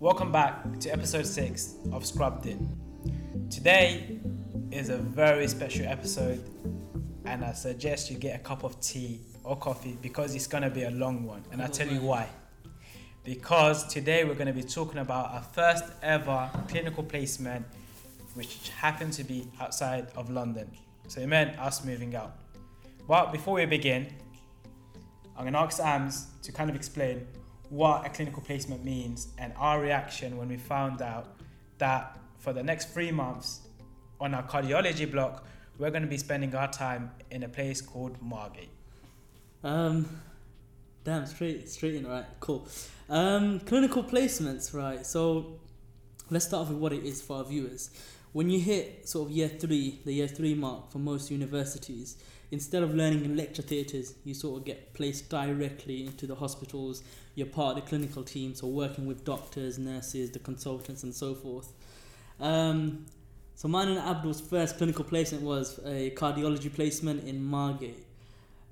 Welcome back to episode 6 of Scrubbed In. Today is a very special episode, and I suggest you get a cup of tea or coffee because it's going to be a long one. And I'll tell you why. Because today we're going to be talking about our first ever clinical placement, which happened to be outside of London. So it meant us moving out. But before we begin, I'm going to ask Ams to kind of explain what a clinical placement means and our reaction when we found out that for the next three months on our cardiology block, we're going to be spending our time in a place called Margate. Um, damn, straight, straight in. Right, cool. Um, clinical placements, right? So, let's start off with what it is for our viewers. When you hit sort of year three, the year three mark for most universities, instead of learning in lecture theatres, you sort of get placed directly into the hospitals. You're part of the clinical team, so working with doctors, nurses, the consultants, and so forth. Um, so mine and Abdul's first clinical placement was a cardiology placement in Margate.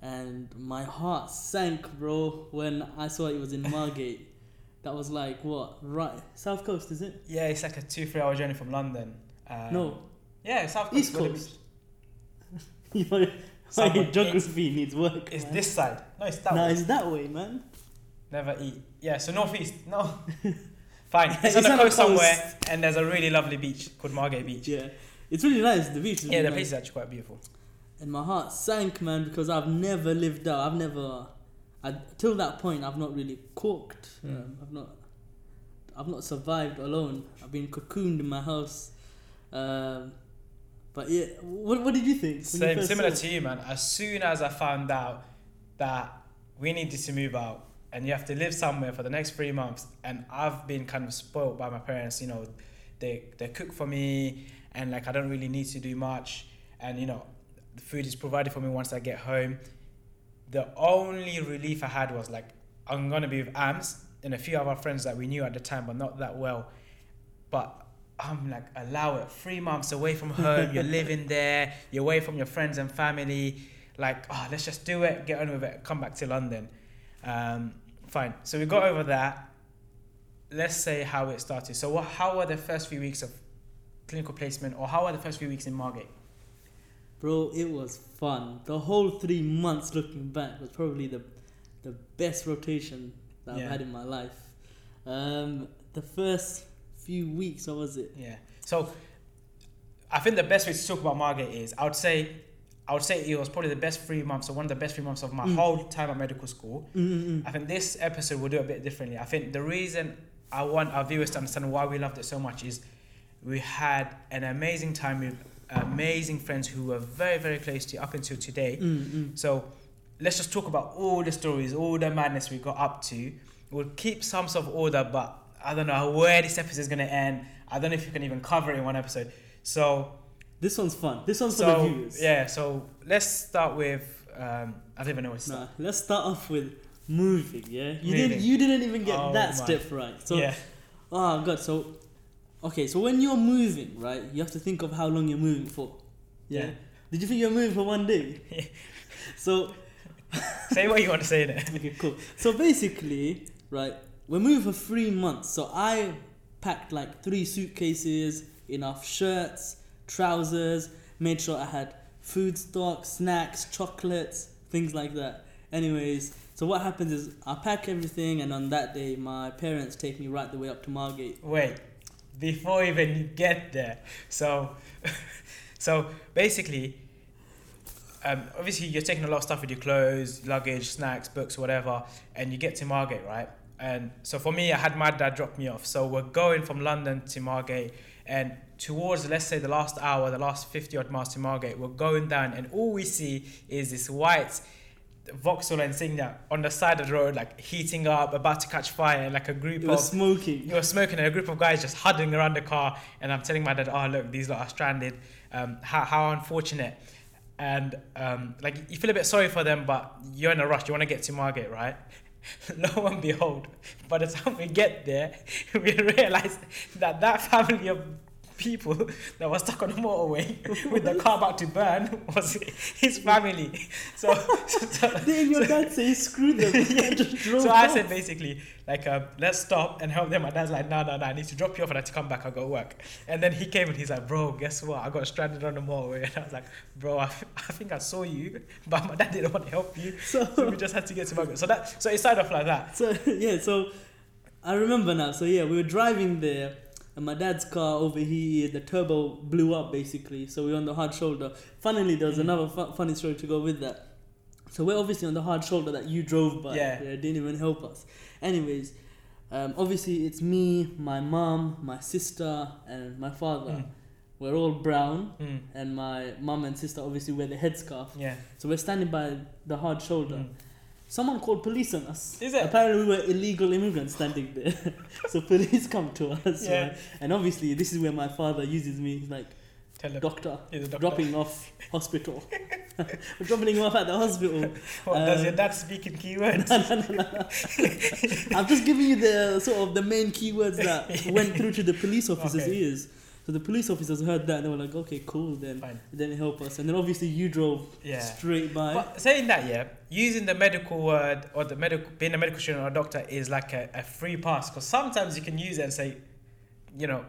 And my heart sank, bro, when I saw it was in Margate. that was like, what? Right. South Coast, is it? Yeah, it's like a two, three hour journey from London. Um, no. Yeah, South Coast. East Coast. my, my geography needs work. It's man. this side. No, it's that Nah, way. it's that way, man. Never eat. Yeah, so northeast. No. Fine. It's, It's on the the coast somewhere, and there's a really lovely beach called Margate Beach. Yeah. It's really nice. The beach is Yeah, really the nice. place is actually quite beautiful. And my heart sank, man, because I've never lived out. I've never, I, till that point, I've not really cooked. Hmm. Um, I've not, I've not survived alone. I've been cocooned in my house. Um, but yeah, what, what did you think? when you Same, similar to you, man. As soon as I found out that we needed to move out and you have to live somewhere for the next three months, and I've been kind of spoiled by my parents, you know, they they cook for me, and like I don't really need to do much, and you know, the food is provided for me once I get home. The only relief I had was like I'm gonna be with Ams and a few other friends that we knew at the time, but not that well. But I'm like, allow it. Three months away from home, you're living there, you're away from your friends and family. Like, oh, let's just do it, get on with it, come back to London. Um, fine. So we got over that. Let's say how it started. So, what, how were the first few weeks of clinical placement, or how were the first few weeks in Margate? Bro, it was fun. The whole three months looking back was probably the the best rotation that Yeah. I've had in my life. Um, the first few weeks, or was it? Yeah. So, I think the best way to talk about Margate is, I would say, I would say it was probably the best three months, or one of the best three months of my Mm. whole time at medical school. Mm-mm-mm. I think this episode will do a bit differently. I think the reason I want our viewers to understand why we loved it so much is we had an amazing time with amazing friends who were very, very close to you up until today. Mm-mm. So let's just talk about all the stories, all the madness we got up to. We'll keep some sort of order, but I don't know where this episode is going to end. I don't know if you can even cover it in one episode. So, This one's fun. This one's for so the viewers. yeah, so let's start with, um, I don't even know where to start. Nah, let's start off with moving. Yeah, you didn't. You didn't even get Oh that my. step right. So, yeah. oh god. So, okay. So when you're moving, right, you have to think of how long you're moving for. Yeah. Did you think you're moving for one day? so Say what you want to say there. okay, cool. So basically, right, we're moving for three months. So I packed like three suitcases, enough shirts, trousers, made sure I had food stock, snacks, chocolates, things like that. Anyways, so what happens is I pack everything, and on that day, my parents take me right the way up to Margate. Wait, before even you get there. So, so basically, um, obviously you're taking a lot of stuff with your clothes, luggage, snacks, books, whatever, and you get to Margate, right? And so for me, I had my dad drop me off. So we're going from London to Margate, and towards let's say the last hour, the last fifty odd miles to Margate, we're going down, and all we see is this white. Vauxhall Insignia on the side of the road, like heating up, about to catch fire, and like a group It of smoking. you were smoking and a group of guys just huddling around the car and I'm telling my dad, oh look, these lot are stranded. Um, how, how unfortunate. And um, like you feel a bit sorry for them, but you're in a rush. You want to get to Margate, right? Lo and behold, by the time we get there, we realize that that family of people that were stuck on the motorway with the car about to burn was his family. So, so, Didn't your dad say screw them? Yeah. just drove so I off. said basically, like, um, let's stop and help them. My dad's like, no, no, no, I need to drop you off and I have to come back. I got work. And then he came and he's like, bro, guess what? I got stranded on the motorway. And I was like, bro, I, I think I saw you, but my dad didn't want to help you. So, So we just had to get to work." So that, so it started off like that. so yeah, so I remember now. So yeah, we were driving there, and my dad's car overheated. The turbo blew up basically. So we're on the hard shoulder. Funnily, there was Mm. another fu- funny story to go with that. So we're obviously on the hard shoulder that you drove by. Yeah. it didn't even help us. Anyways, um, obviously it's me, my mom, my sister, and my father. Mm. We're all brown, Mm. and my mom and sister obviously wear the headscarf. Yeah. So we're standing by the hard shoulder. Someone called police on us. Is it? Apparently, we were illegal immigrants standing there. so police come to us. Yeah. Right? And obviously, this is where my father uses me. He's like, doctor, doctor. dropping off hospital. We're dropping him off at the hospital. What, does your Um, dad speak in keywords? I'm just giving you the sort of the main keywords that went through to the police officers' Okay. ears. So the police officers heard that and they were like, okay, cool, then Fine. it didn't help us. And then obviously you drove Yeah. straight by. But saying that, yeah, using the medical word or the medical, being a medical student or a doctor is like a, a free pass because sometimes you can use it and say, you know,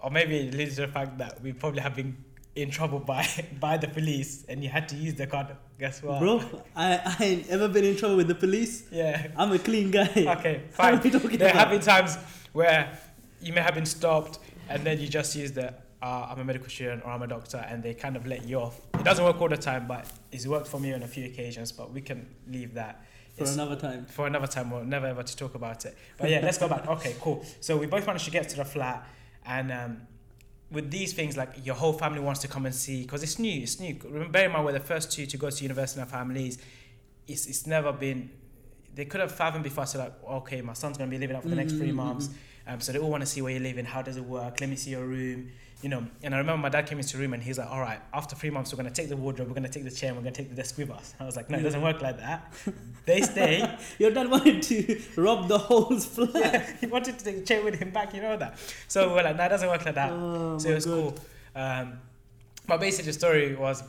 or maybe it leads to the fact that we probably have been in trouble by by the police and you had to use the card. Guess what? Bro, I, I ain't ever been in trouble with the police. Yeah. I'm a clean guy. Okay, fine. There have been times where you may have been stopped and then you just use the uh, I'm a medical student or I'm a doctor and they kind of let you off. It doesn't work all the time, but it's worked for me on a few occasions, but we can leave that. For It's- another time. for another time. We'll never ever to talk about it. But yeah let's go back. Okay cool. So we both managed to get to the flat and um, with these things like your whole family wants to come and see because it's new it's new. Remember, bear in mind we're the first two to go to university in our families. It's, it's never been they could have fathomed before so like okay my son's going to be living out for the next three Mm, mm, mm, months um, so they all want to see where you're living how does it work let me see your room you know and i remember my dad came into the room and he's like all right after three months we're going to take the wardrobe we're going to take the chair and we're going to take the desk with us i was like no it doesn't work like that they stay Your dad wanted to rob the whole flat. yeah, he wanted to take the chair with him back, you know that. So we're like, no, it doesn't work like that. Oh, so it was God. cool. Um, but basically, the story was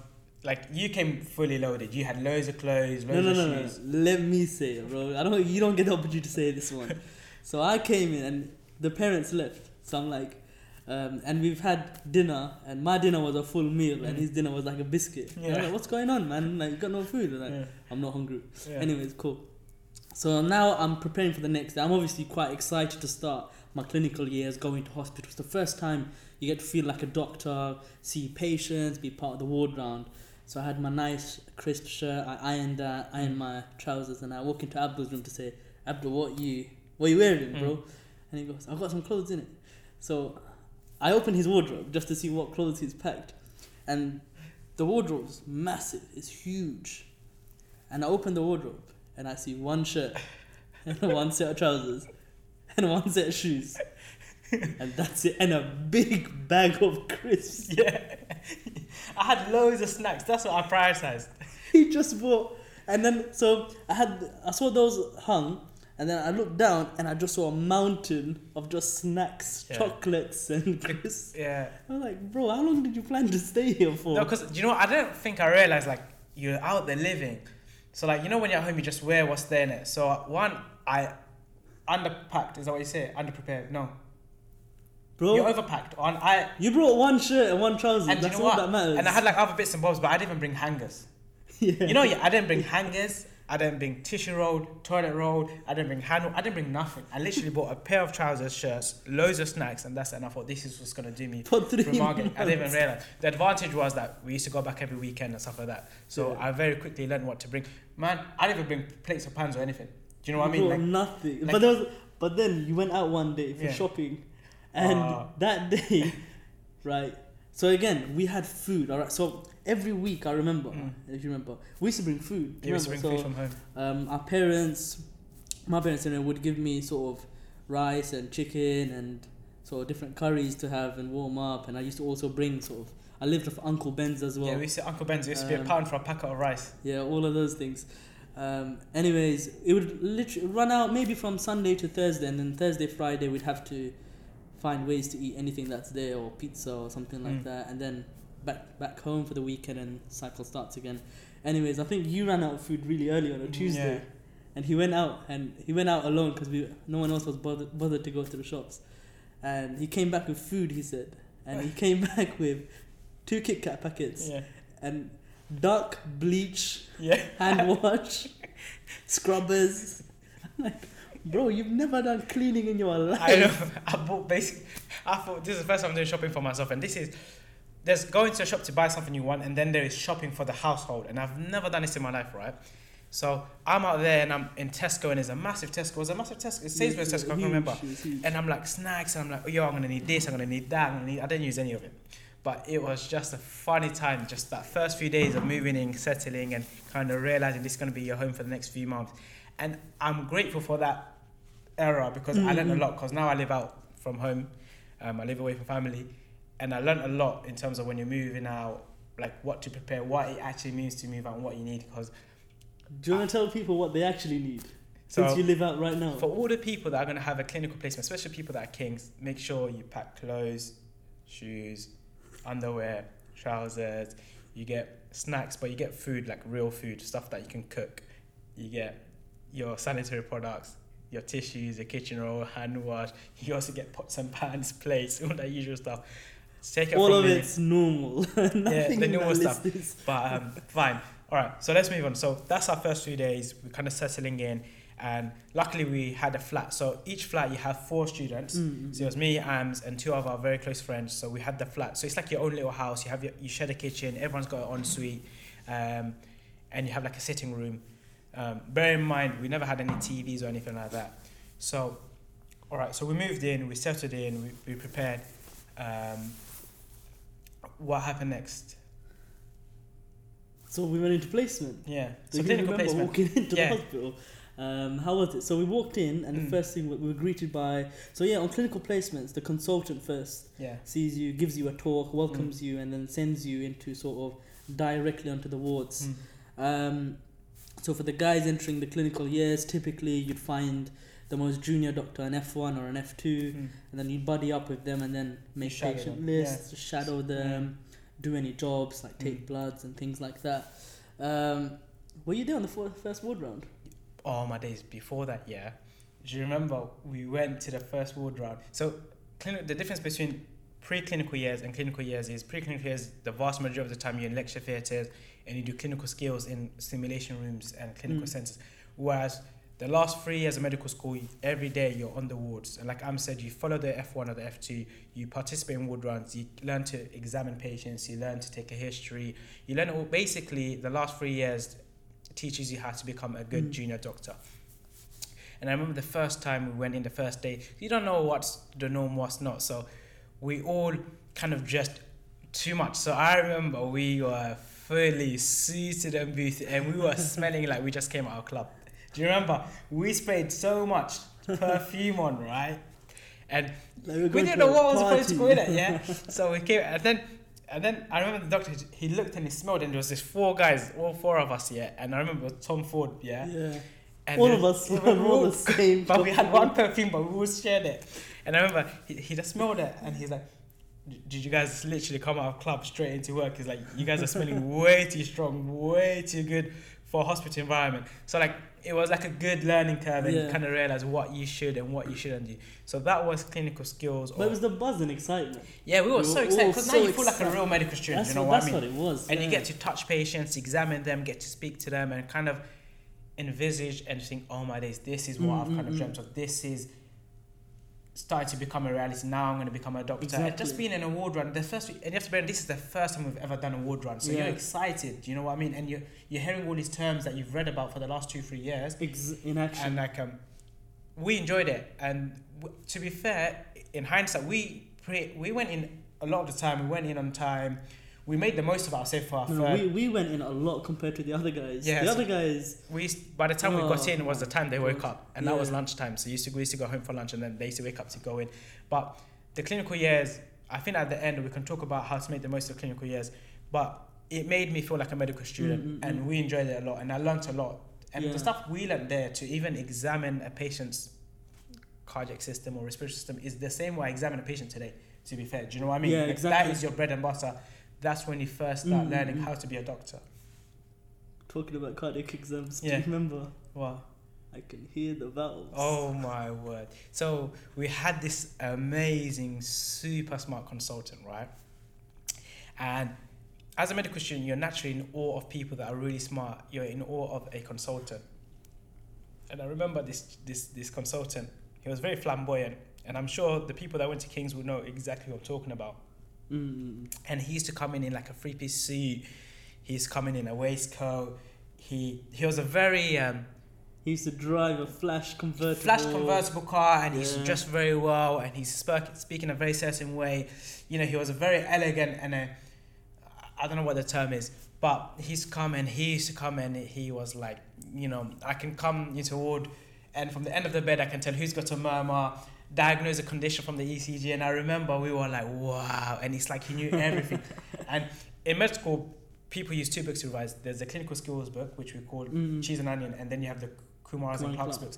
like you came fully loaded. You had loads of clothes, No, loads no, of no, no. shoes. Let me say it, bro. I don't. You don't get the opportunity to say this one. so I came in and the parents left. So I'm like, um, and we've had dinner, and my dinner was a full meal, and Mm. his dinner was like a biscuit. And Yeah. like, what's going on, man? Like, you got no food? Like, Yeah, I'm not hungry. yeah. Anyways, cool. So now I'm preparing for the next day. I'm obviously quite excited to start my clinical years going to hospital. It's the first time you get to feel like a doctor, see patients, be part of the ward round. So I had my nice crisp shirt. I ironed that, ironed my trousers, and I walk into Abdul's room to say, Abdul, what you, what you wearing, bro? And he goes, I've got some clothes in it. So I open his wardrobe just to see what clothes he's packed, and the wardrobe's massive. It's huge. And I open the wardrobe and I see one shirt and one set of trousers and one set of shoes. And that's it. And a big bag of crisps. yeah. I had loads of snacks. That's what I prioritized. He just bought. And then, so I had, I saw those hung. And then I looked down and I just saw a mountain of just snacks, Yeah. chocolates, and crisps. Yeah. I was like, bro, how long did you plan to stay here for? No, because you know, I don't think I realized like you're out there living. So like you know when you're at home, you just wear what's there in it. So one, I underpacked. Is that what you say? Underprepared? No, bro, you're overpacked. On I you brought one shirt and one trouser. and you know all what? that matters. And I had like other bits and bobs, but I didn't even bring hangers. yeah. You know, yeah, I didn't bring hangers. I didn't bring tissue roll, toilet roll. I didn't bring handle. I didn't bring nothing. I literally bought a pair of trousers, shirts, loads of snacks, and that's it. And I thought this is what's gonna do me for three. I didn't even realize. The advantage was that we used to go back every weekend and stuff like that. So Yeah. I very quickly learned what to bring. Man, I didn't even bring plates or pans or anything. Do you know what I mean? Like, nothing. like- but there was, but then you went out one day for Yeah. shopping, and Ah. that day, right? So again, we had food. All right. So every week, I remember, Mm. if you remember, we used to bring food. you used to bring remember? food so from home. um, our parents, my parents, you know, would give me sort of rice and chicken and sort of different curries to have and warm up. And I used to also bring sort of. I lived with Uncle Ben's as well. yeah, we used to Uncle Ben's. It used to be a um, pound for a packet of rice. Yeah, all of those things. Um, anyways, it would literally run out maybe from Sunday to Thursday, and then Thursday, Friday, we'd have to find ways to eat anything that's there or pizza or something like Mm. that, and then back back home for the weekend and cycle starts again. Anyways, I think you ran out of food really early on a mm, Tuesday, Yeah. and he went out and he went out alone because we no one else was bothered, bothered to go to the shops, and he came back with food. He said, and he came back with two Kit Kat packets Yeah. and dark bleach Yeah. hand wash, scrubbers. I'm like, bro, you've never done cleaning in your life. I know. I bought basic. I thought this is the first time I'm doing shopping for myself, and this is there's going to a shop to buy something you want, and then there is shopping for the household, and I've never done this in my life, right? So I'm out there and I'm in Tesco, and there's a massive Tesco. It's a massive Tesco. It Sainsbury's Tesco. I can't remember. And I'm like snacks, and I'm like, oh, yo, I'm gonna need this. I'm gonna need that. I'm gonna need. I didn't use any of it, but it was just a funny time. Just that first few days of moving in, settling, and kind of realizing this is gonna be your home for the next few months. And I'm grateful for that era because I learned a Mhm. lot. Because now I live out from home, um, I live away from family, and I learned a lot in terms of when you're moving out, like what to prepare, what it actually means to move out, and what you need. Because Do you want to tell people what they actually need? so Since you live out right now. For all the people that are going to have a clinical placement, especially people that are King's, make sure you pack clothes, shoes, underwear, trousers. You get snacks, but you get food like real food, stuff that you can cook. You get your sanitary products, your tissues, your kitchen roll, hand wash. You also get pots and pans, plates, all that usual stuff. Take it All of me. it's normal. Nothing the normal stuff. is- But um, fine. All right. So let's move on. So that's our first few days. We're kind of settling in, and luckily we had a flat. So each flat you have four students. Mm, So it was me, Ams, and two of our very close friends. So we had the flat. So it's like your own little house. You have your, you share the kitchen. Everyone's got an ensuite, um, and you have like a sitting room. Um, bear in mind, we never had any TVs or anything like that. So, all right. So we moved in. We settled in. We, we prepared. Um, what happened next? So we went into placement. Yeah. Do So clinical remember placement. walking into Yeah. the hospital? Um, how was it? So we walked in, and Mm. the first thing we we were greeted by. So yeah, on clinical placements, the consultant first Yeah. sees you, gives you a talk, Mm. welcomes you, and then sends you into sort of directly onto the wards. Mm. Um, so for the guys entering the clinical years, typically you'd find the most junior doctor, an F1 or an F2, Mm. and then you'd buddy up with them and then make shadow patient them, lists, shadow them, do any jobs like take Mm. bloods and things like that. Um, were you there on the first ward round? all my days before that year, do you remember we went to the first ward round? So clini- the difference between pre-clinical years and clinical years is pre-clinical years the vast majority of the time you're in lecture theatres and you do clinical skills in simulation rooms and clinical Mm. centres. Whereas the last three years of medical school, every day you're on the wards. And like Am said, you follow the F1 or the F2, you participate in ward rounds, you learn to examine patients, you learn to take a history, you learn all, basically the last three years teaches you how to become a good Mm. junior doctor. And I remember the first time we went in the first day, you don't know what's the norm, what's not. So we all kind of dressed too much. So I remember we were fully suited and booted and we were smelling like we just came out of a club. Do you remember? We sprayed so much perfume on, right? And we didn't know what was supposed to go in it, yeah. so we came, and then, and then I remember the doctor. He looked and he smelled, and there was this four guys, all four of us, yeah. And I remember Tom Ford, yeah. Yeah. And All of us we were all- the same. but we had one perfume, but we all shared it. And I remember he, he just smelled it, and he's like, "Did you guys literally come out of club straight into work?" He's like, "You guys are smelling way too strong, way too good for a hospital environment." So like, it was like a good learning curve, and you kind of realize what you should and what you shouldn't do. So that was clinical skills. But it was the buzz and excitement. yeah, we were we so excited because now so you feel like a real medical student. That's, you know what, what I that's mean? what it was. and you get to touch patients, examine them, get to speak to them, and kind of envisage and think, oh my days, this is what Mm, I've kind mm, of mm. dreamt of. This is starting to become a reality. Now I'm going to become a doctor. Exactly. just being in a ward round, the first, and you have to bear in, this is the first time we've ever done a ward round. So Yeah. you're excited, you know what I mean? And you're, you're hearing all these terms that you've read about for the last two, three years. Ex- in action. And like, um, we enjoyed it. And w- to be fair, in hindsight, we pre- we went in a lot of the time. We went in on time. We made the most of ourselves for our No, we, we went in a lot compared to the other guys. Yeah, the so- other guys, We used, by the time we got Oh, in was the time they woke up, and that was lunchtime. So we used to we used to go home for lunch, and then they used to wake up to go in. But the clinical years, I think at the end we can talk about how to make the most of clinical years. But it made me feel like a medical student, Mm, mm, and mm. we enjoyed it a lot, and I learned a lot. And Yeah. the stuff we learned there to even examine a patient's cardiac system or respiratory system is the same way I examine a patient today. To be fair, do you know what I mean? Yeah, exactly. That is your bread and butter. That's when you first start Mm, learning how to be a doctor. Talking about cardiac exams, Yeah. do you remember? Wow. I can hear the valves. Oh my word. So we had this amazing, super smart consultant, right? And as a medical student, you're naturally in awe of people that are really smart. You're in awe of a consultant. And I remember this this this consultant, he was very flamboyant. And I'm sure the people that went to King's will know exactly what I'm talking about. Mm. And he used to come in in like a three piece suit. He's coming in a waistcoat. He he was a very um, He used to drive a flash convertible. flash convertible car and he's Yeah. dressed very well and he's speak, speaking a very certain way you know he was a very elegant and a i don't know what the term is but he's come and he used to come and he was like you know i can come into ward and from the end of the bed i can tell who's got a murmur diagnose a condition from the ecg and i remember we were like wow and it's like he knew everything and in med school people use two books to revise there's the clinical skills book which we call Mm. cheese and onion, and then you have the Kumar's and Clark's Clark. books.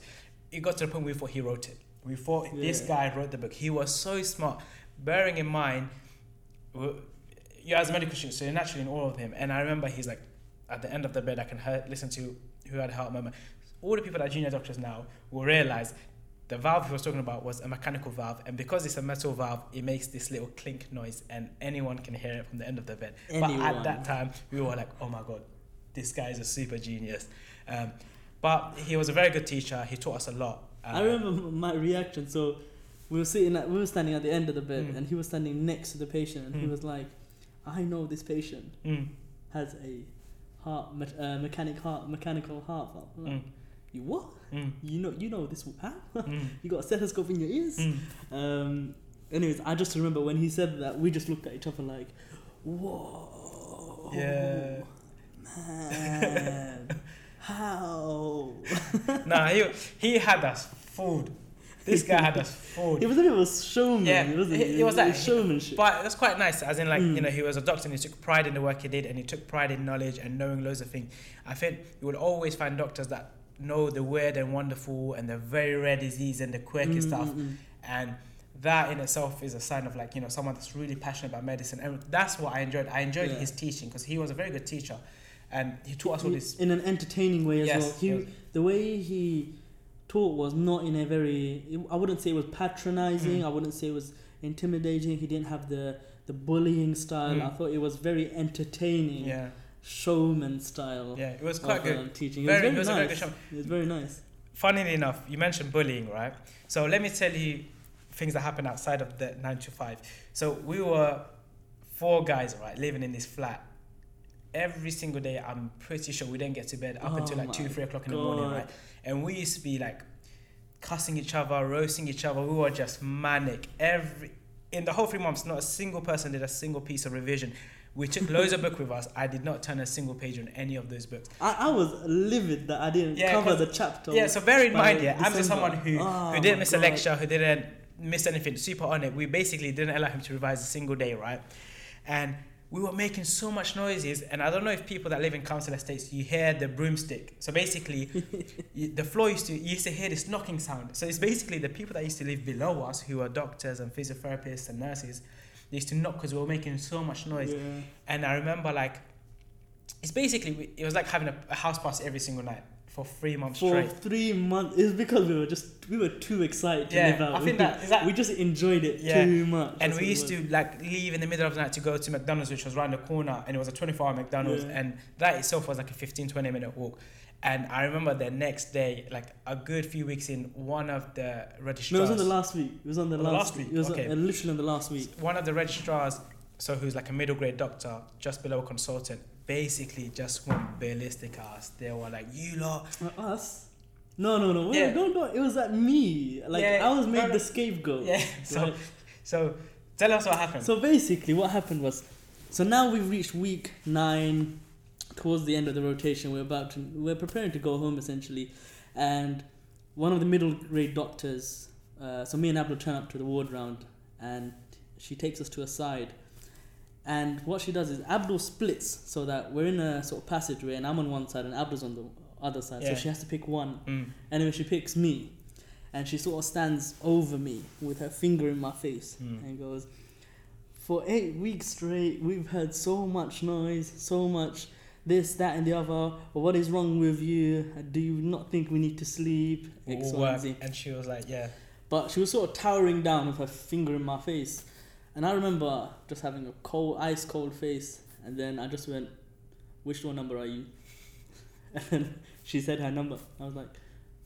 It got to the point we thought he wrote it. We thought this guy wrote the book. He was so smart. Bearing in mind, you're as a medical student, so you're naturally in awe of him. And I remember he's like, at the end of the bed, I can hear, listen to who had a heart murmur. All the people that are junior doctors now will realize the valve he was talking about was a mechanical valve, and because it's a metal valve, it makes this little clink noise, and anyone can hear it from the end of the bed. But at that time, we were like, oh my god, this guy is a super genius. Um, but he was a very good teacher. He taught us a lot. I Uh, remember my reaction. So we were sitting at, we were standing at the end of the bed, Mm. and he was standing next to the patient, and he Mm. was like, "I know this patient Mm, has a heart me- uh, mechanic heart mechanical heart valve." Like, You what? mm, You know you know this how? mm, you got a stethoscope in your ears? mm. Um. Anyways, I just remember when he said that, we just looked at each other like, "Whoa, Yeah. man, how?" nah, he, he had us fooled. This guy had us fooled. He was a bit of a showman. Yeah, wasn't he- he? he was that- showmanship. But it was quite nice, as in like you Mm. know he was a doctor and he took pride in the work he did, and he took pride in knowledge and knowing loads of things. I think you would always find doctors that know the weird and wonderful and the very rare disease and the quirky Mm, stuff, mm, mm. and that in itself is a sign of like you know someone that's really passionate about medicine, and that's what I enjoyed. I enjoyed Yeah. his teaching because he was a very good teacher, and he taught us all this. in an entertaining way as Yes, well. He, yes. the way he taught was not in a very. I wouldn't say it was patronizing. Mm. I wouldn't say it was intimidating. He didn't have the the bullying style. Mm. I thought it was very entertaining, Yeah, showman style. yeah, it was of, quite good. um, teaching. Very, it he was was a very very nice. good show. It was very nice. Funnily enough, you mentioned bullying, right? So let me tell you things that happened outside of the nine to five. So we were four guys, right, living in this flat. Every single day, I'm pretty sure we didn't get to bed up Oh until like two, three o'clock in the morning, right? And we used to be like cussing each other, roasting each other. We were just manic. Every in the whole three months, not a single person did a single piece of revision. We took loads of book with us. I did not turn a single page on any of those books. I, I was livid that I didn't Yeah, cover the chapter. Yeah, so bear in mind, yeah, I'm just someone who, Oh who didn't miss a lecture, who didn't miss anything, super on it. We basically didn't allow him to revise a single day, right? And we were making so much noises, and I don't know if people that live in council estates, you hear the broomstick. So basically, you, the floor used to, you used to hear this knocking sound. So it's basically the people that used to live below us, who are doctors and physiotherapists and nurses, they used to knock because we were making so much noise. Yeah. And I remember like, it's basically, it was like having a, a house party every single night for three months For straight. three months, it's because we were just we were too excited to Yeah, live out. I think that- is that- we just enjoyed it Yeah, too much. And we used to like leave in the middle of the night to go to McDonald's, which was around the corner, and it was a 24 hour McDonald's, Yeah. and that itself was like a 15, 20 minute walk. And I remember the next day, like a good few weeks in, one of the registrars, No, it was on the last week. It was on the, last, last week. It was okay. uh, literally on the last week. one of the registrars, so who's like a middle grade doctor, just below a consultant, basically just went ballistic us. They were like, "You lot, Uh, us? No, no, no. Wait, Yeah. don't, don't. It was at me. Like Yeah, I was made no, no. the scapegoat. yeah." So, right? so tell us what happened. So basically, what happened was, so now we've reached week nine, towards the end of the rotation. We're about to, we're preparing to go home essentially, and one of the middle grade doctors. Uh, so me and Abdul turn up to the ward round, and she takes us to a side. And what she does is Abdul splits so that we're in a sort of passageway, and I'm on one side and Abdul's on the other side. Yeah. So she has to pick one. Mm. Anyway, she picks me. and she sort of stands over me with her finger in my face Mm. and goes, "For eight weeks straight, we've heard so much noise, so much this, that, and the other. What is wrong with you? Do you not think we need to sleep? X, All Y, and. Z." And she was like, yeah. But she was sort of towering down with her finger in my face. And I remember just having a cold, ice cold face. And then I just went, Which door number are you? And then she said her number. I was like,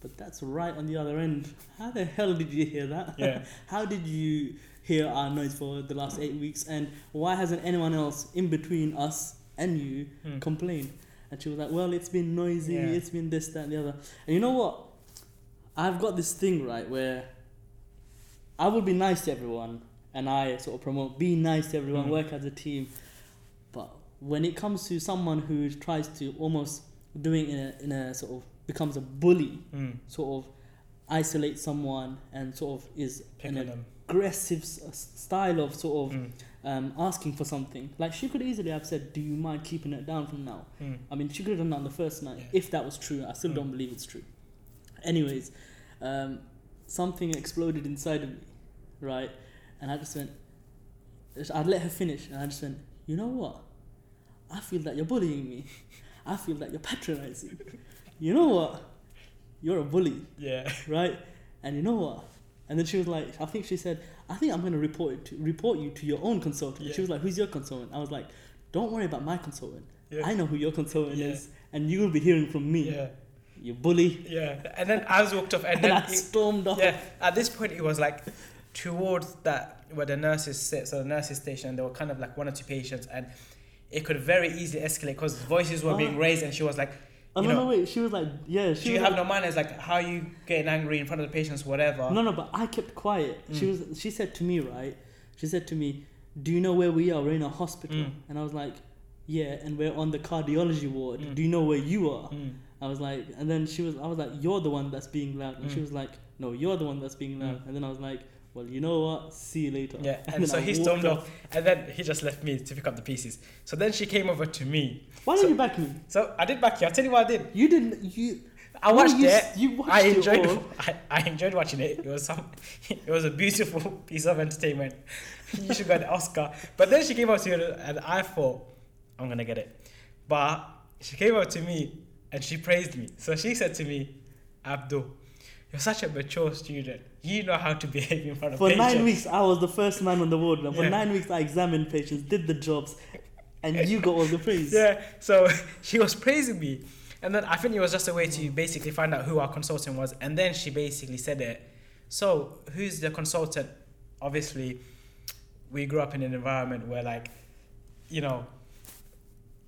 But that's right on the other end. How the hell did you hear that? Yeah. How did you hear our noise for the last eight weeks? And why hasn't anyone else in between us and you Mm. complained? And she was like, Well, it's been noisy, Yeah. it's been this, that, and the other. And you know what? I've got this thing, right, where I will be nice to everyone and I sort of promote be nice to everyone, Mm. work as a team. But when it comes to someone who tries to almost doing in a, in a sort of becomes a bully, Mm. sort of isolate someone and sort of is Pick an aggressive s- style of sort of Mm. Um, asking for something. Like she could easily have said, "Do you mind keeping it down from now?" Mm. I mean, she could have done that on the first night Yeah. if that was true. I still Mm. don't believe it's true. Anyways, um, something exploded inside of me, right? And I just went. I'd let her finish, and I just went. You know what? I feel that you're bullying me. I feel that you're patronizing. You know what? You're a bully, Yeah. right? And you know what? And then she was like, I think she said, I think I'm gonna report it to report you to your own consultant. Yeah. She was like, Who's your consultant? I was like, Don't worry about my consultant. Yeah. I know who your consultant Yeah. is, and you will be hearing from me. Yeah. You bully. Yeah. And then I was walked off, and And, then I it- stormed off. yeah, at this point it was like towards that where the nurses sit, so the nurses station, there were kind of like one or two patients, and it could very easily escalate because voices were oh. being Oh. raised, and she was like, Oh, no, know, no, wait. She was like, yeah. She "Do you have like, no manners? Like, how are you getting angry in front of the patients, whatever?" no, no, but I kept quiet. She Mm. was. She said to me, right? She said to me, "Do you know where we are? We're in a hospital." Mm. And I was like, "Yeah," and we're on the cardiology ward. Mm. Do you know where you are? Mm. I was like, and then she was, I was like, "You're the one that's being loud," and she Mm. was like, "No, you're the one that's being loud." And then I was like, "Well, you know what? See you later." Yeah, and, then so I he stormed off, and then he just left me to pick up the pieces. So then she came over to me. Why So- didn't you back me? So I did back you. I'll tell you what I did. You didn't. You. I watched you, it. You watched I it enjoyed. all. I, I enjoyed watching it. It was some. It was a beautiful piece of entertainment. You should get an Oscar. But then she came up to me, and I thought, I'm gonna get it. But she came up to me and she praised me. So she said to me, Abdul, you're such a mature student. You know how to behave in front of For patients. nine weeks, I was the first man on the ward. For Yeah. nine weeks, I examined patients, did the jobs, and you got all the praise. Yeah. So she was praising me. And then I think it was just a way to basically find out who our consultant was. And then she basically said it. So who's the consultant? Obviously, we grew up in an environment where like, you know,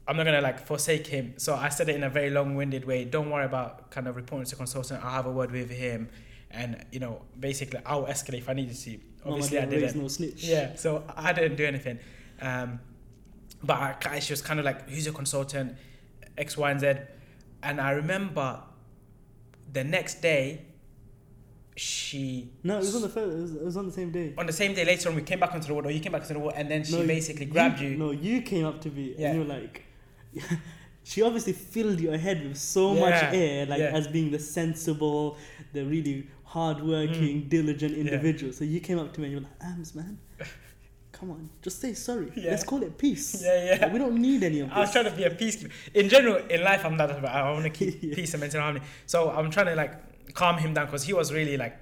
I'm not gonna like forsake him. So I said it in a very long-winded way. Don't worry about kind of reporting to consultant. I'll have a word with him, and you know, basically, I'll escalate if I needed to. Obviously, I didn't no snitch. Yeah, so I didn't do anything. Um, but I, she was kind of like, who's your consultant? X, Y, and Z. And I remember the next day, she. No, it was on the first, it was, it was on the same day. On the same day later on, we came back onto the ward, or you came back to the ward, and then she No, basically grabbed you. No, you came up to me Yeah. and you were like, she obviously filled your head with so much air, like yeah. as being the sensible, the really hardworking, Mm. diligent individual. So you came up to me and you were like, Ams, man, come on, just say sorry. Yeah. Let's call it peace. Yeah, yeah. Like, we don't need any of this. I was trying to be a peacekeeper. In general, in life, I'm that. But I want to keep Yeah. peace and mental harmony. So I'm trying to like calm him down because he was really like.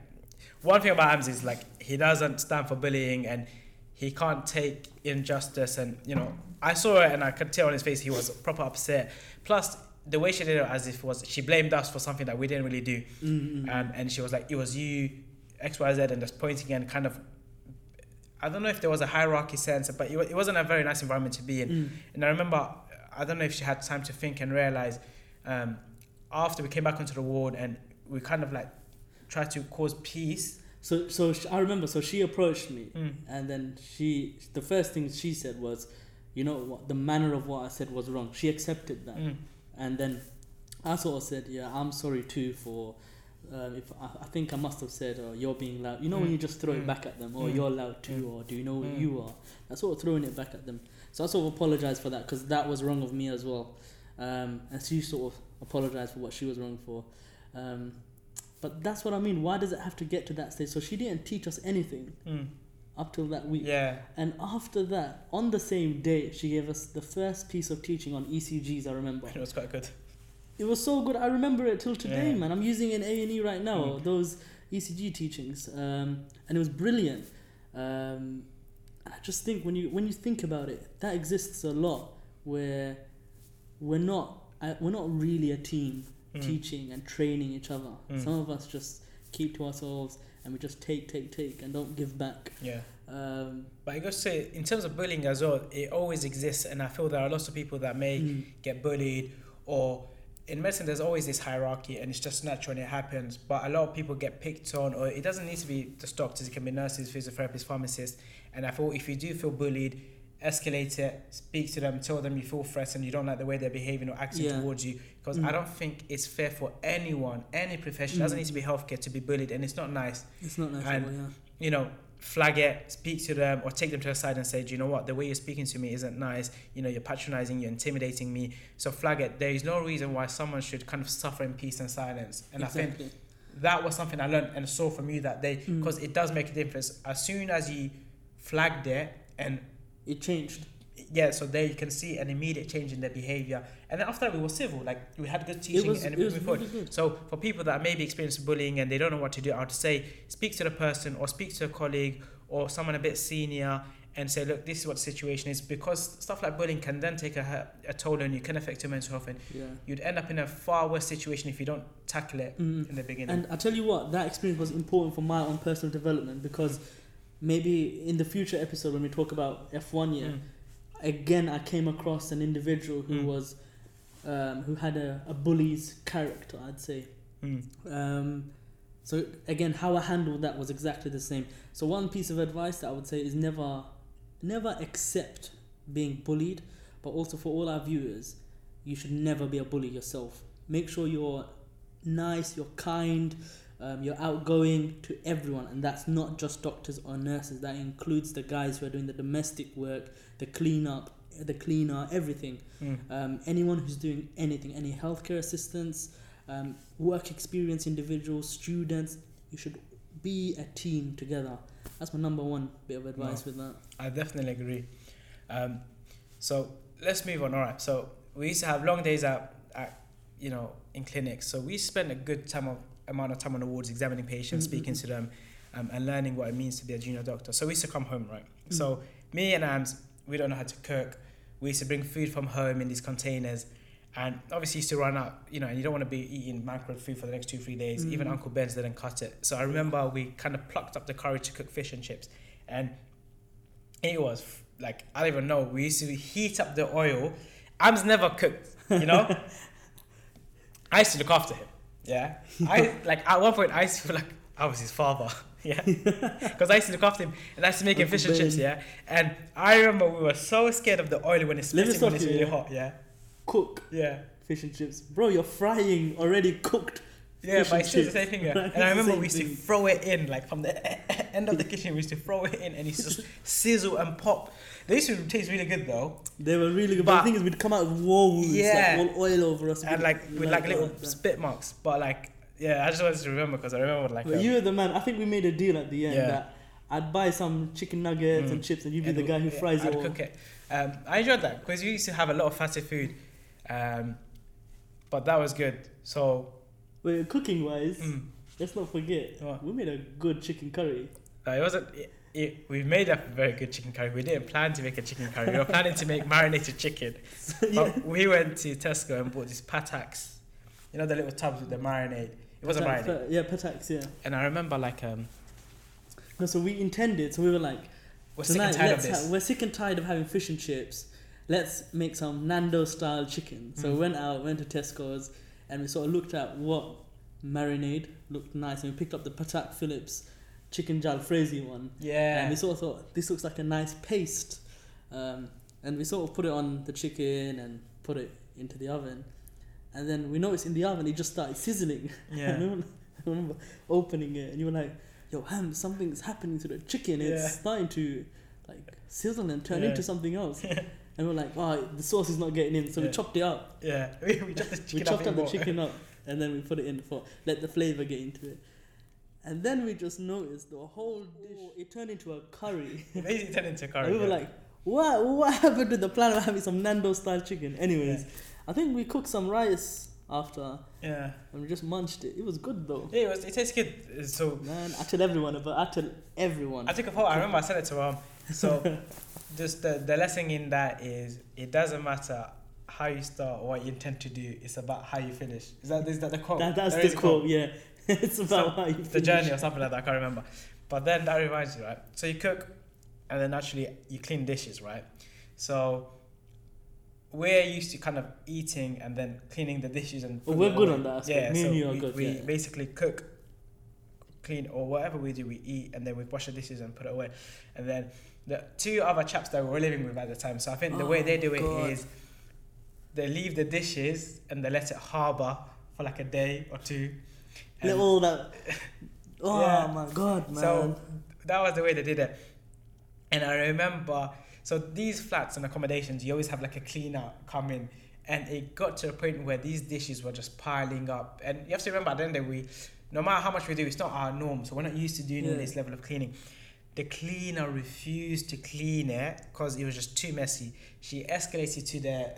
One thing about Ams is like he doesn't stand for bullying and he can't take injustice and you know I saw it and I could tell on his face he was proper upset. Plus the way she did it as if was she blamed us for something that we didn't really do. Mm-mm. Um, and she was like, it was you, X, Y, Z, and just pointing and kind of. I don't know if there was a hierarchy sense, but it, it wasn't a very nice environment to be in. Mm. And I remember, I don't know if she had time to think and realize, um, after we came back onto the ward and we kind of like tried to cause peace. So, so sh- I remember. So she approached me, Mm. and then she, the first thing she said was, you know what, the manner of what I said was wrong. She accepted that, Mm. And then I sort of said, yeah, I'm sorry too for. Um, if I, I think I must have said, oh, you're being loud. You know when Mm. you just throw it Mm. back at them, or Mm. you're loud too, Mm. or do you know what Mm. you are? That's sort of throwing it back at them. So I sort of apologized for that because that was wrong of me as well. Um, and she sort of apologized for what she was wrong for. Um, But that's what I mean. Why does it have to get to that stage? So she didn't teach us anything Mm. Up till that week. Yeah. And after that, on the same day, she gave us the first piece of teaching on ECGs. I remember It was quite good. it was so good. I remember it till today, Yeah. man. I'm using in A and E right now. Mm. Those ECG teachings, um, and it was brilliant. Um, and I just think when you when you think about it, that exists a lot where we're not uh, we're not really a team Mm. teaching and training each other. Mm. Some of us just keep to ourselves and we just take take take and don't give back. Yeah. Um, But I gotta say, in terms of bullying as well, it always exists, and I feel there are lots of people that may mm, get bullied, or in medicine, there's always this hierarchy, and it's just natural and it happens. But a lot of people get picked on, or it doesn't need to be just doctors; it can be nurses, physiotherapists, pharmacists. And I feel if you do feel bullied, escalate it, speak to them, tell them you feel threatened, you don't like the way they're behaving or acting Yeah. towards you. Because Mm. I don't think it's fair for anyone, any profession, doesn't Mm. need to be healthcare, to be bullied, and it's not nice it's not nice. And- at all, yeah. you know, flag it, speak to them, or take them to the side and say, Do you know what, the way you're speaking to me isn't nice. You know, you're patronizing, you're intimidating me. So flag it. There is no reason why someone should kind of suffer in peace and silence. And I think exactly. that was something I learned and saw from you that day Mm. because it does make a difference. As soon as you flagged it, and it changed. yeah, so there you can see an immediate change in their behavior. And then after that, we were civil. Like we had good teaching was, and moving forward. really good. So for people that maybe experience bullying and they don't know what to do, I would say speak to the person or speak to a colleague or someone a bit senior and say, look, this is what the situation is because stuff like bullying can then take a, a toll on you, can affect your mental health, and Yeah. you'd end up in a far worse situation if you don't tackle it Mm. in the beginning. And I tell you what, that experience was important for my own personal development because maybe in the future episode when we talk about F1 year, Mm. again I came across an individual who Mm. was um, who had a, a bully's character, I'd say. Mm. Um, so again, how I handled that was exactly the same. So one piece of advice that I would say is never, never accept being bullied, but also for all our viewers, you should never be a bully yourself. Make sure you're nice, you're kind, um, you're outgoing to everyone, and that's not just doctors or nurses. That includes the guys who are doing the domestic work, the cleanup, the cleaner, everything Mm. um, anyone who's doing anything, any healthcare assistants, um, work experience individuals, students, you should be a team together. That's my number one bit of advice with that. I definitely agree. Um, so let's move on. All right. So we used to have long days out, at, you know, in clinics. So we spent a good time of amount of time on the wards examining patients, Mhm, speaking to them, um, and learning what it means to be a junior doctor. So we used to come home, right? Mm. So me and Ams, we don't know how to cook. We used to bring food from home in these containers. And obviously, used to run out, you know, and you don't want to be eating mackerel food for the next two, three days. Even Mhm. Uncle Ben's didn't cut it. So I remember we kind of plucked up the courage to cook fish and chips. And it was like, I don't even know. We used to heat up the oil. Am's never cooked, you know? I used to look after him. Yeah. I like at one point I used to feel like I was his father. Yeah. Because I used to look after him and I used to make him fish and chips, yeah. And I remember we were so scared of the oil when it's splitting when it's really yeah. hot, yeah. Cook Yeah. fish and chips, bro. You're frying already cooked. Yeah, but it's still the same thing. Yeah. And I remember we used to throw it in, like from the end of the kitchen, we used to throw it in and it's just sizzle and pop. They used to taste really good though. They were really good. But, But- the thing is, we'd come out with wounds, Yeah. like all oil over us, And like with like little that. spit marks. But like, yeah, I just wanted to remember because I remember like. But um, you were the man. I think we made a deal at the end Yeah. that I'd buy some chicken nuggets Mm. and chips, and you'd be and the guy who yeah, fries I'd it all. cook it. Um, I enjoyed that because we used to have a lot of fatty food, um, but that was good. So Wait, cooking wise, mm, let's not forget What? we made a good chicken curry. it wasn't. It, it, we made a very good chicken curry. We didn't plan to make a chicken curry. We were planning to make marinated chicken. yeah. But we went to Tesco and bought these Patak's. You know the little tubs with the marinade. It wasn't Patak- marinade. Yeah, Patak's. Yeah. And I remember like um, No, so we intended. So we were like, we're sick and tired of this. ha- we're sick and tired of having fish and chips. Let's make some Nando style chicken. So we Mm. went out, went to Tesco's, and we sort of looked at what marinade looked nice, and we picked up the Patak Phillips chicken jalfrezi one. Yeah. And we sort of thought this looks like a nice paste, um, and we sort of put it on the chicken and put it into the oven, and then we noticed in the oven it just started sizzling. Yeah. And I remember- I remember opening it, and you were like, "Yo, Ham, something's happening to the chicken. It's Yeah. starting to like sizzle and turn Yeah. into something else." and we're like, "Oh, the sauce is not getting in," so we chopped it up. Yeah. We, we chopped the chicken we up chopped even up the chicken up. and then we put it in the for let the flavor get into it. And then we just noticed the whole dish it turned into a curry. It basically turned into and curry. we were yeah. like, what what happened to the plan of having some Nando style chicken? Anyways, I think we cooked some rice after yeah, and we just munched it. It was good though. yeah, it was. It tastes good. So Man, I tell everyone, but I tell everyone. I took a photo. I remember I sent it to um. So just the the lesson in that is it doesn't matter how you start or what you intend to do. It's about how you finish. Is that is that the quote? That, that's There the a quote, yeah. it's about Some- how you the journey or something like that. I can't remember. But then that reminds you, right? So you cook, and then actually you clean dishes, right? So we're used to kind of eating and then cleaning the dishes and. Putting we're good away. on that aspect. Yeah, Me and so you are we, good, we yeah. basically cook, clean, or whatever we do, we eat, and then we wash the dishes and put it away, and then the two other chaps that we were living with at the time. So I think the way they oh, do it is they leave the dishes and they let it harbor for like a day or two. and- Little that. Uh, oh Yeah. my god, man. So that was the way they did it. And I remember, so these flats and accommodations, you always have like a cleaner come in. And it got to a point where these dishes were just piling up. And you have to remember, at the end of the no matter how much we do, it's not our norm. So we're not used to doing Yeah. this level of cleaning. The cleaner refused to clean it because it was just too messy. She escalated to the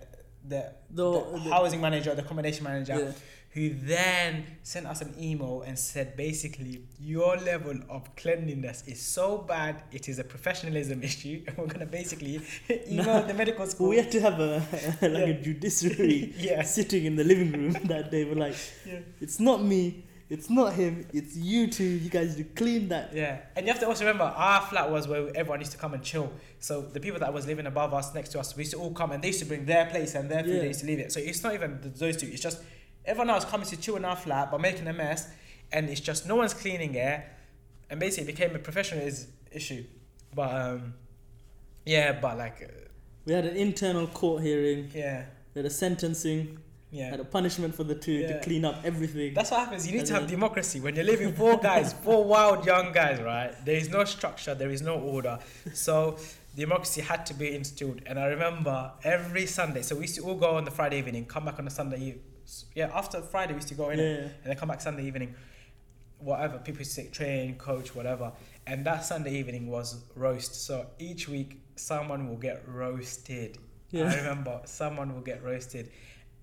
the, The- the housing manager, the accommodation manager, yeah. who then sent us an email and said basically your level of cleanliness is so bad it is a professionalism issue and we're gonna basically email Nah. the medical school we had to have a like Yeah. a judiciary yeah sitting in the living room that day. We're like, yeah it's not me, it's not him, it's you two. You guys need to clean that. yeah and you have to also remember our flat was where everyone used to come and chill so the people that was living above us next to us we used to all come and they used to bring their place and their food Yeah. they used to leave it so it's not even those two it's just everyone else coming to chill in our flat but making a mess and it's just no one's cleaning it and basically it became a professional issue but um yeah but like uh, We had an internal court hearing. yeah We had a sentencing. Yeah Had a punishment for the two Yeah. to clean up everything. That's what happens. You need And to have then- democracy when you're living four guys, four wild young guys, right? There is no structure, there is no order. So democracy had to be instilled. And I remember every Sunday. So we used to all go on the Friday evening, come back on the Sunday. eve- Yeah, after Friday we used to go in, yeah. and then come back Sunday evening. Whatever people used to take train, coach, whatever. And that Sunday evening was roast. So each week someone will get roasted. Yeah. I remember someone will get roasted.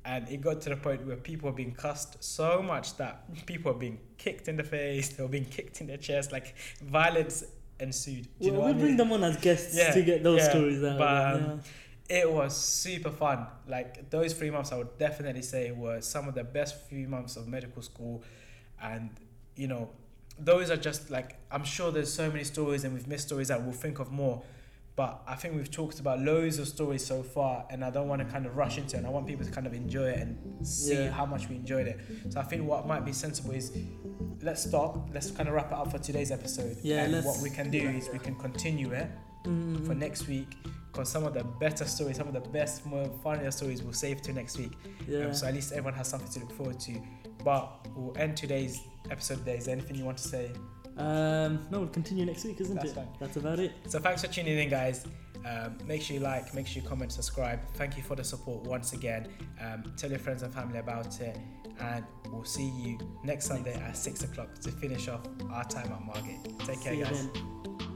And it got to the point where people were being cussed so much that people were being kicked in the face, they were being kicked in the chest, like violence ensued. Do you well, know we what I bring mean? them on as guests Yeah, to get those yeah, stories out. but, yeah. um, It was super fun. Like those three months, I would definitely say were some of the best few months of medical school, and you know, those are just like I'm sure there's so many stories and we've missed stories that we'll think of more. But I think we've talked about loads of stories so far, and I don't want to kind of rush into it. And I want people to kind of enjoy it and see Yeah. how much we enjoyed it. So I think what might be sensible is let's stop, let's kind of wrap it up for today's episode. Yeah, and what we can do is we can continue it Mm, for next week because some of the better stories, some of the best, more funnier stories we'll save to next week. yeah. Um, so at least everyone has something to look forward to. But we'll end today's episode there. Is there anything you want to say? Um, no, we'll continue next week, isn't That's it? fine. That's about it. So thanks for tuning in, guys. Um, make sure you like, make sure you comment, subscribe. Thank you for the support once again. Um, tell your friends and family about it, and we'll see you next Sunday at six o'clock to finish off our time at Margate. Take care, guys. then.